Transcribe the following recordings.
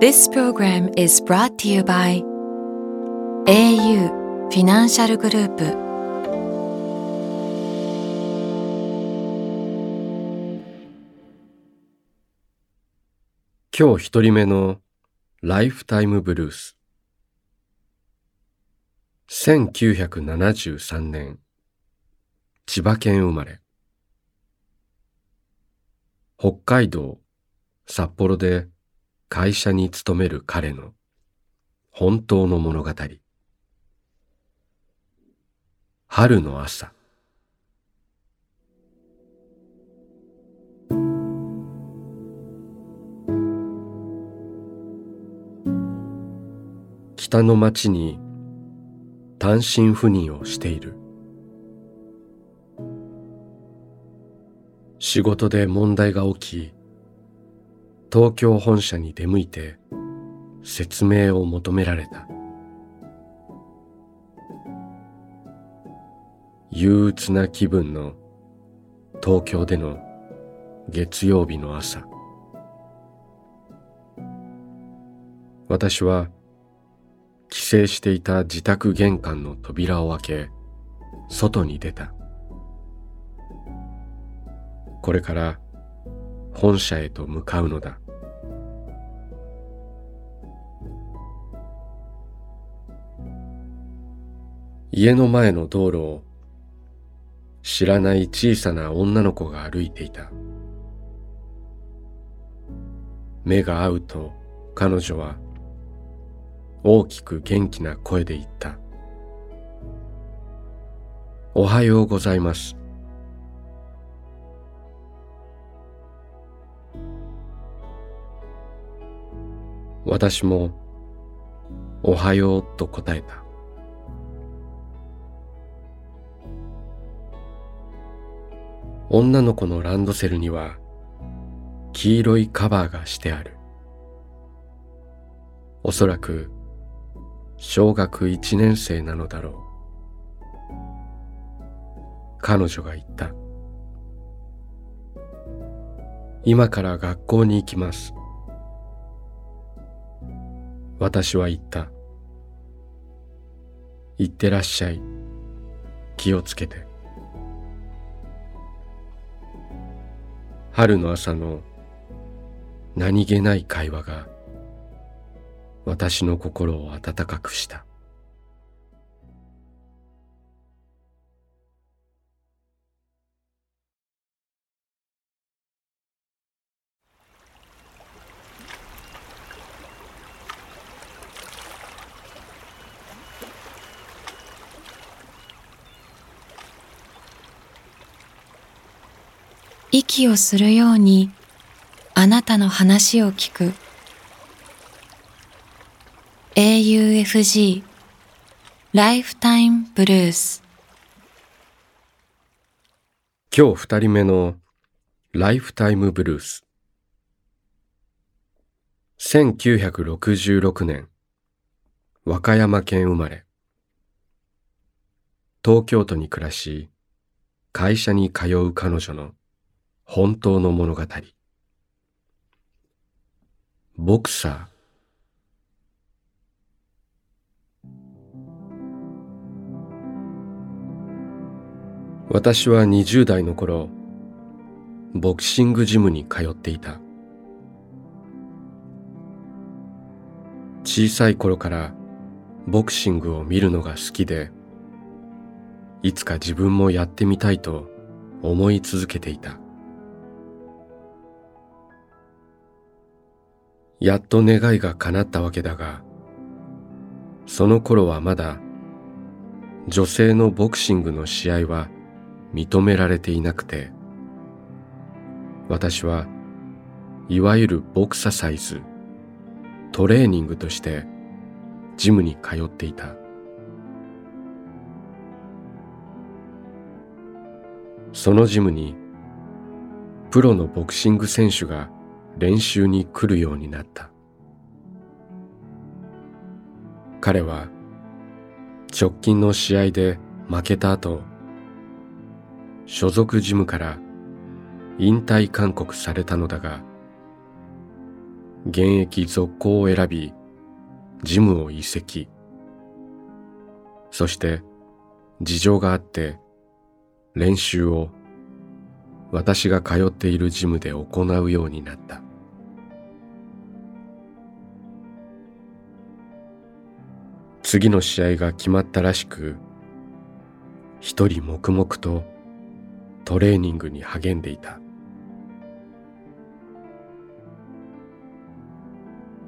This program is brought to you by au フィナンシャルグループ今日一人目のライフタイムブルース1973年千葉県生まれ北海道札幌で会社に勤める彼の本当の物語。春の朝。北の町に単身赴任をしている。仕事で問題が起き東京本社に出向いて説明を求められた。憂鬱な気分の東京での月曜日の朝。私は帰省していた自宅玄関の扉を開け外に出た。これから本社へと向かうのだ。家の前の道路を知らない小さな女の子が歩いていた。目が合うと彼女は大きく元気な声で言ったおはようございます。私もおはようと答えた。女の子のランドセルには黄色いカバーがしてある。おそらく小学一年生なのだろう。彼女が言った。今から学校に行きます。私は言った。行ってらっしゃい。気をつけて。春の朝の何気ない会話が私の心を温かくした。息をするようにあなたの話を聞く。AUFG ライフタイムブルース今日二人目のライフタイムブルース1966年。和歌山県生まれ。東京都に暮らし会社に通う彼女の本当の物語。ボクサー。私は20代の頃ボクシングジムに通っていた。小さい頃からボクシングを見るのが好きでいつか自分もやってみたいと思い続けていた。やっと願いが叶ったわけだが、その頃はまだ女性のボクシングの試合は認められていなくて、私はいわゆるボクササイズトレーニングとしてジムに通っていた。そのジムにプロのボクシング選手が練習に来るようになった。彼は直近の試合で負けた後所属ジムから引退勧告されたのだが現役続行を選びジムを移籍。そして事情があって練習を私が通っているジムで行うようになった。次の試合が決まったらしく一人黙々とトレーニングに励んでいた。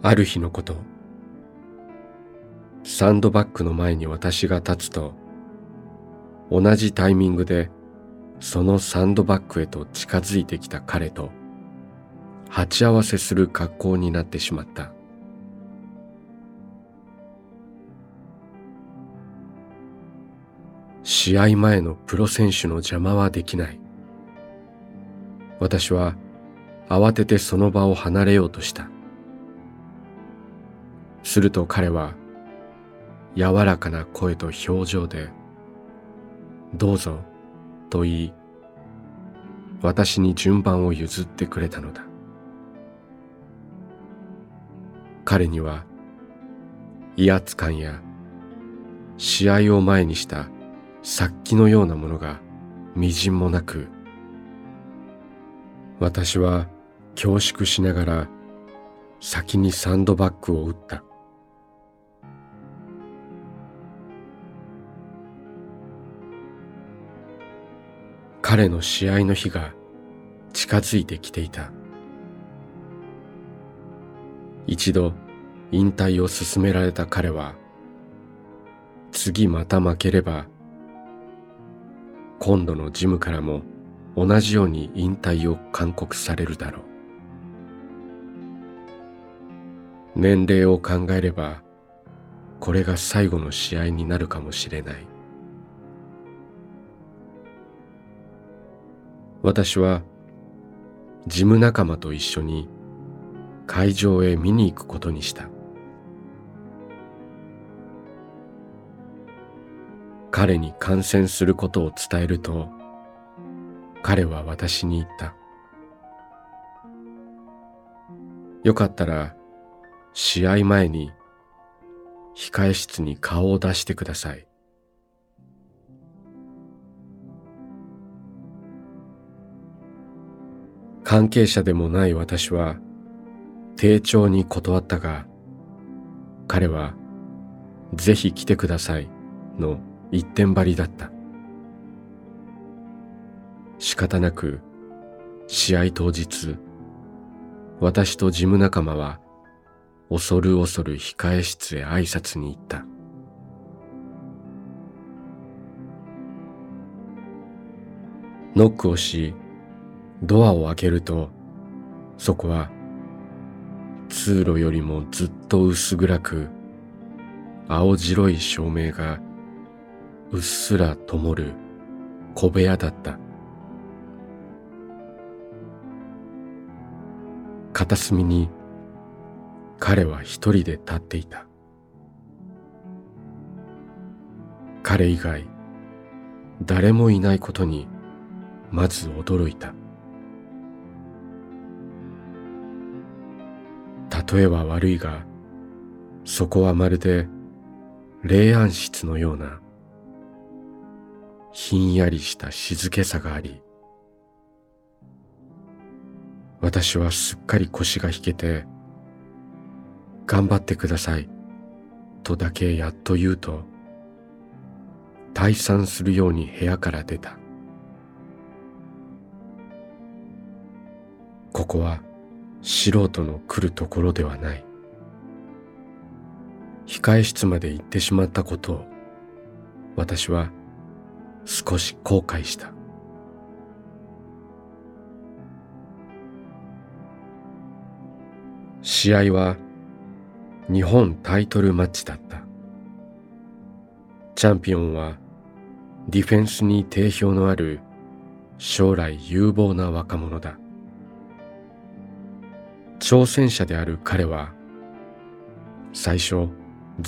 ある日のことサンドバッグの前に私が立つと同じタイミングでそのサンドバッグへと近づいてきた彼と鉢合わせする格好になってしまった。試合前のプロ選手の邪魔はできない。私は慌ててその場を離れようとした。すると彼は柔らかな声と表情で「どうぞ」と言い私に順番を譲ってくれたのだ。彼には威圧感や試合を前にした殺気のようなものがみじんもなく私は恐縮しながら先にサンドバッグを打った。彼の試合の日が近づいてきていた。一度引退を勧められた彼は次また負ければ今度のジムからも同じように引退を勧告されるだろう。年齢を考えればこれが最後の試合になるかもしれない。私はジム仲間と一緒に会場へ見に行くことにした。彼に感染することを伝えると彼は私に言った。よかったら試合前に控え室に顔を出してください。関係者でもない私は丁重に断ったが彼はぜひ来てくださいの一点張りだった。仕方なく試合当日私と事務仲間は恐る恐る控え室へ挨拶に行った。ノックをしドアを開けるとそこは通路よりもずっと薄暗く青白い照明がうっすら灯る小部屋だった。片隅に彼は一人で立っていた。彼以外誰もいないことにまず驚いた。例えは悪いがそこはまるで霊安室のような。ひんやりした静けさがあり私はすっかり腰が引けて頑張ってくださいとだけやっと言うと退散するように部屋から出た。ここは素人の来るところではない。控え室まで行ってしまったことを私は少し後悔した。試合は日本タイトルマッチだった。チャンピオンはディフェンスに定評のある将来有望な若者だ。挑戦者である彼は最初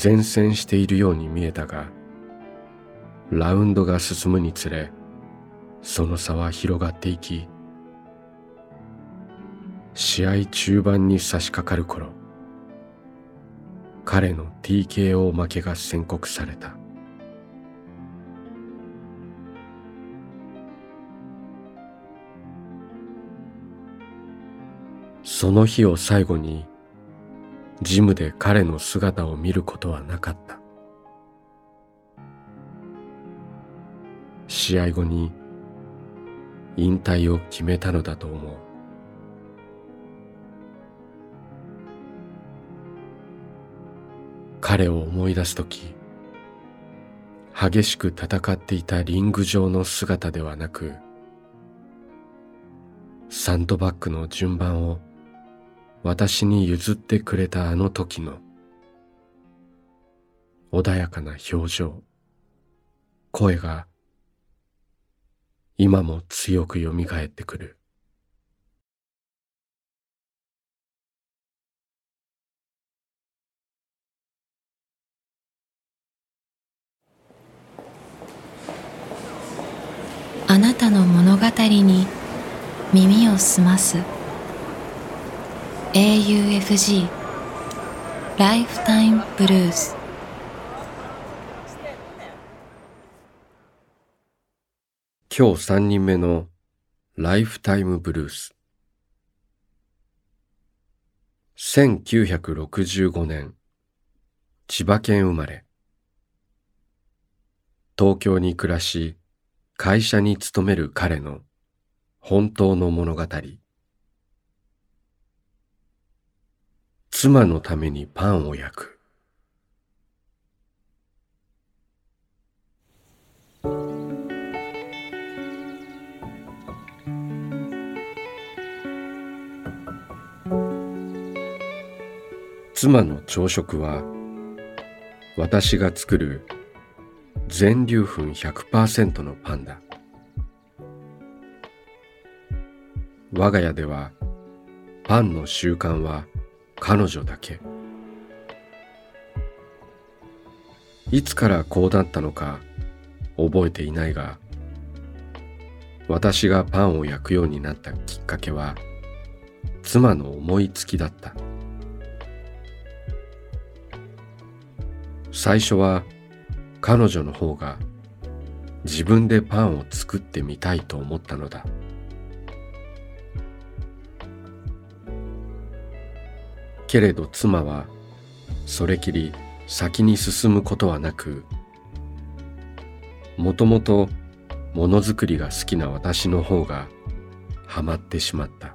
前線しているように見えたがラウンドが進むにつれその差は広がっていき試合中盤に差し掛かる頃彼の TKO 負けが宣告された。その日を最後にジムで彼の姿を見ることはなかった。試合後に引退を決めたのだと思う。彼を思い出す時激しく戦っていたリング上の姿ではなくサンドバッグの順番を私に譲ってくれたあの時の穏やかな表情声が今も強くよみがえってくる。あなたの物語に耳を澄ます。AUFG ライフタイムブルース今日三人目のライフタイムブルース。1965年千葉県生まれ。東京に暮らし会社に勤める彼の本当の物語。妻のためにパンを焼く。妻の朝食は私が作る全粒粉100%のパンだ。我が家ではパンの習慣は彼女だけ。いつからこうだったのか覚えていないが私がパンを焼くようになったきっかけは妻の思いつきだった。最初は彼女の方が自分でパンを作ってみたいと思ったのだ。けれど妻はそれきり先に進むことはなくもともとものづくりが好きな私の方がハマってしまった。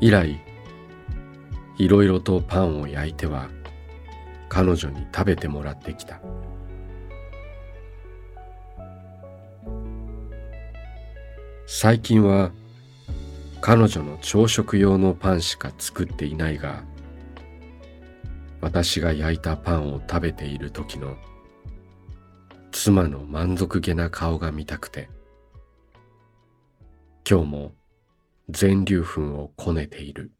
以来いろいろとパンを焼いては彼女に食べてもらってきた。最近は彼女の朝食用のパンしか作っていないが私が焼いたパンを食べている時の妻の満足げな顔が見たくて今日も全粒粉をこねている。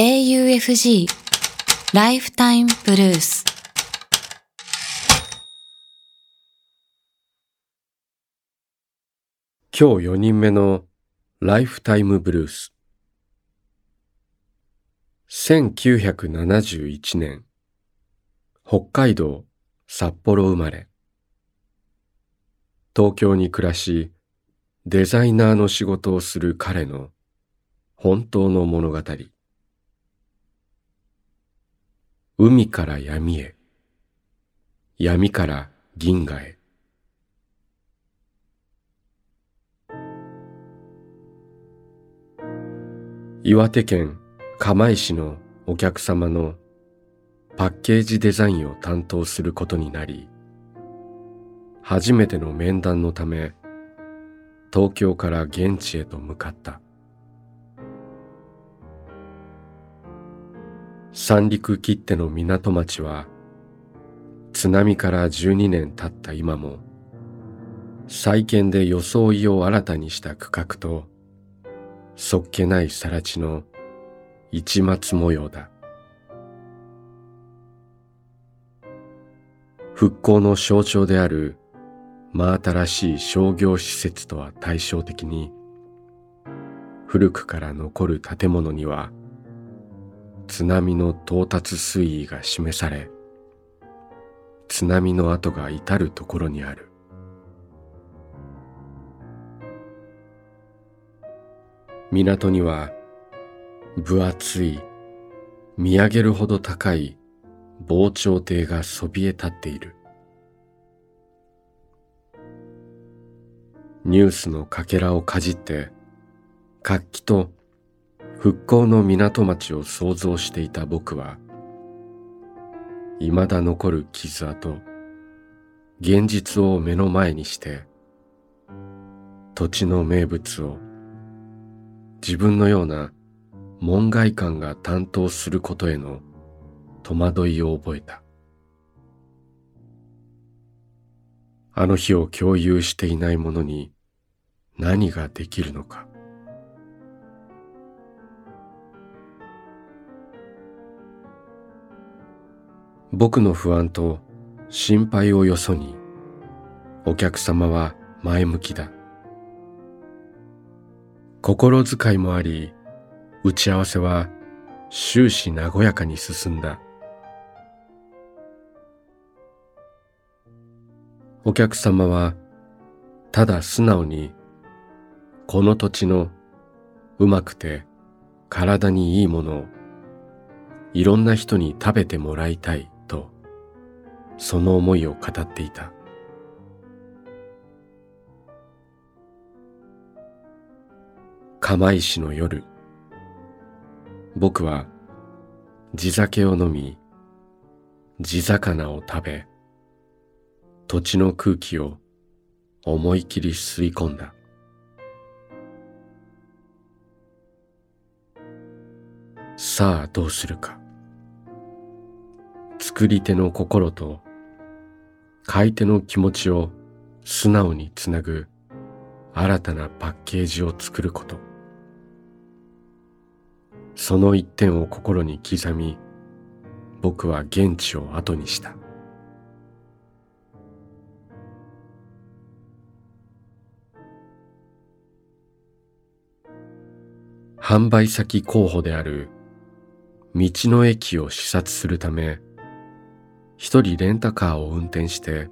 AUFG ライフタイムブルース今日4人目のライフタイムブルース1971年北海道札幌生まれ。東京に暮らしデザイナーの仕事をする彼の本当の物語。海から闇へ。闇から銀河へ。岩手県釜石のお客様のパッケージデザインを担当することになり初めての面談のため東京から現地へと向かった。三陸切手の港町は津波から12年経った今も再建で装いを新たにした区画とそっけない更地の市松模様だ。復興の象徴である真新しい商業施設とは対照的に古くから残る建物には津波の到達水位が示され津波の跡が至るところにある。港には分厚い見上げるほど高い防潮堤がそびえ立っている。ニュースのかけらをかじって活気と復興の港町を想像していた僕は未だ残る傷跡現実を目の前にして土地の名物を自分のような門外漢が担当することへの戸惑いを覚えた。あの日を共有していない者に何ができるのか。僕の不安と心配をよそにお客様は前向きだ。心遣いもあり打ち合わせは終始和やかに進んだ。お客様はただ素直にこの土地のうまくて体にいいものをいろんな人に食べてもらいたい。その思いを語っていた。釜石の夜僕は地酒を飲み地魚を食べ土地の空気を思い切り吸い込んだ。さあどうするか。作り手の心と買い手の気持ちを素直につなぐ新たなパッケージを作ること。その一点を心に刻み僕は現地を後にした。販売先候補である道の駅を視察するため一人レンタカーを運転して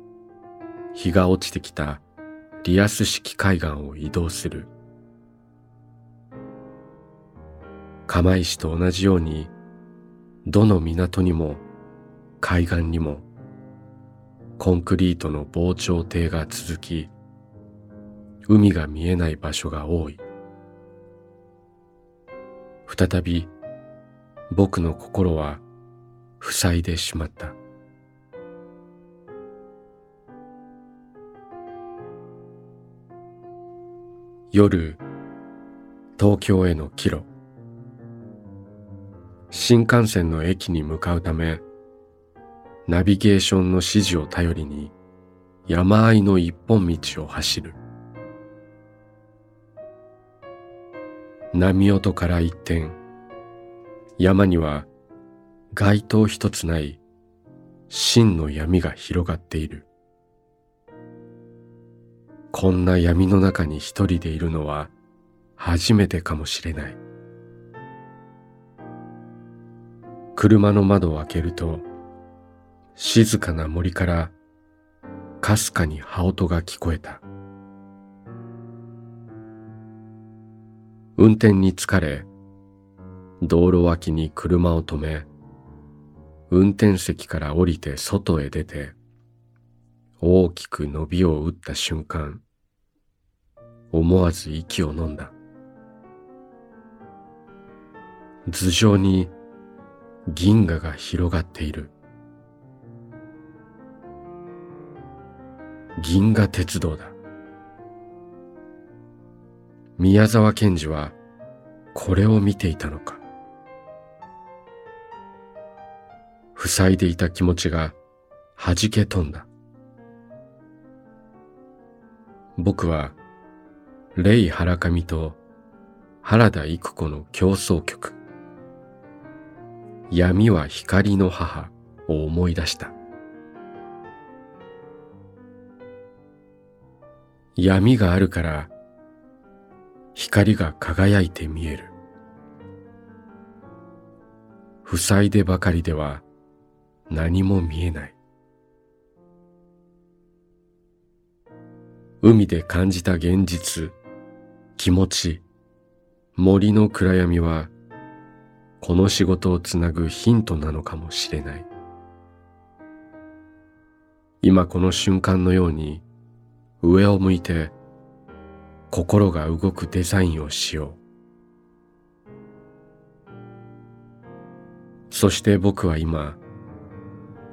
日が落ちてきたリアス式海岸を移動する。釜石と同じようにどの港にも海岸にもコンクリートの防潮堤が続き海が見えない場所が多い。再び僕の心は塞いでしまった。夜東京への帰路。新幹線の駅に向かうためナビゲーションの指示を頼りに山あいの一本道を走る。波音から一転山には街灯一つない真の闇が広がっている。こんな闇の中に一人でいるのは初めてかもしれない。車の窓を開けると静かな森からかすかに羽音が聞こえた。運転に疲れ道路脇に車を止め運転席から降りて外へ出て大きく伸びを打った瞬間、思わず息を飲んだ。頭上に銀河が広がっている。銀河鉄道だ。宮沢賢治はこれを見ていたのか。塞いでいた気持ちが弾け飛んだ。僕は、レイ・ハラカミと原田育子の競争曲、闇は光の母を思い出した。闇があるから光が輝いて見える。塞いでばかりでは何も見えない。海で感じた現実、気持ち、森の暗闇は、この仕事をつなぐヒントなのかもしれない。今この瞬間のように、上を向いて、心が動くデザインをしよう。そして僕は今、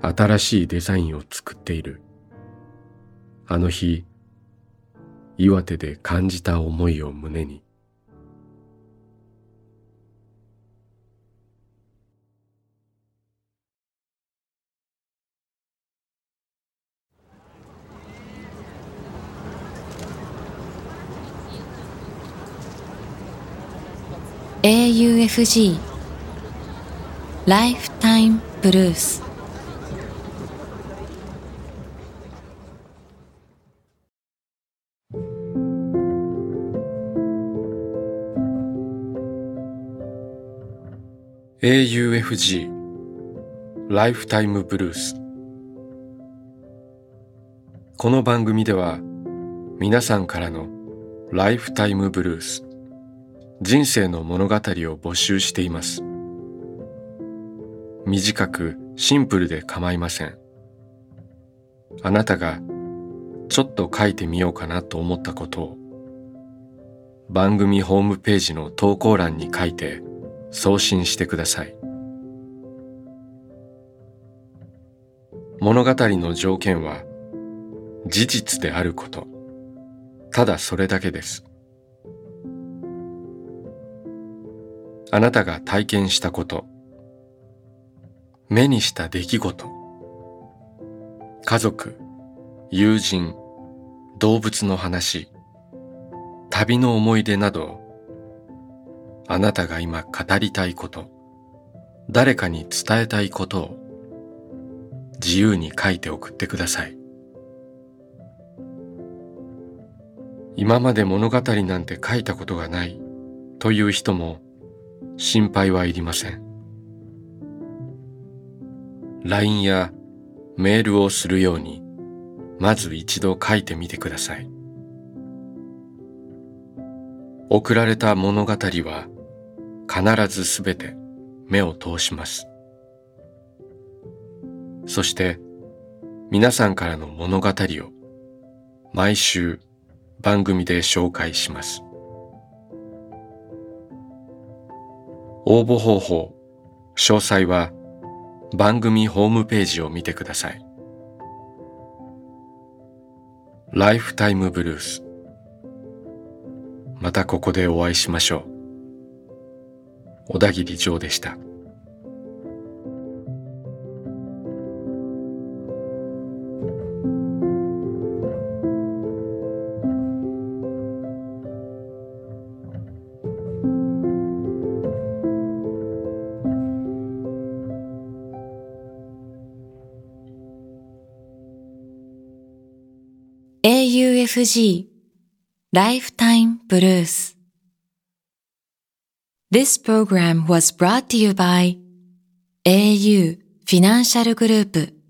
新しいデザインを作っている。あの日、岩手で感じた思いを胸に。AUFG ライフタイムブルース「AUFG ライフタイムブルース」この番組では皆さんからのライフタイムブルース人生の物語を募集しています。短くシンプルで構いません。あなたがちょっと書いてみようかなと思ったことを番組ホームページの投稿欄に書いて送信してください。物語の条件は事実であること。ただそれだけです。あなたが体験したこと、目にした出来事、家族、友人、動物の話、旅の思い出など、あなたが今語りたいこと、誰かに伝えたいことを自由に書いて送ってください。今まで物語なんて書いたことがないという人も心配はいりません LINE やメールをするようにまず一度書いてみてください送られた物語は必ずすべて目を通しますそして皆さんからの物語を毎週番組で紹介します応募方法、詳細は番組ホームページを見てください。ライフタイムブルース。またここでお会いしましょう。小田切城でした。AUFG ライフタイムブルース This program was brought to you by au フィ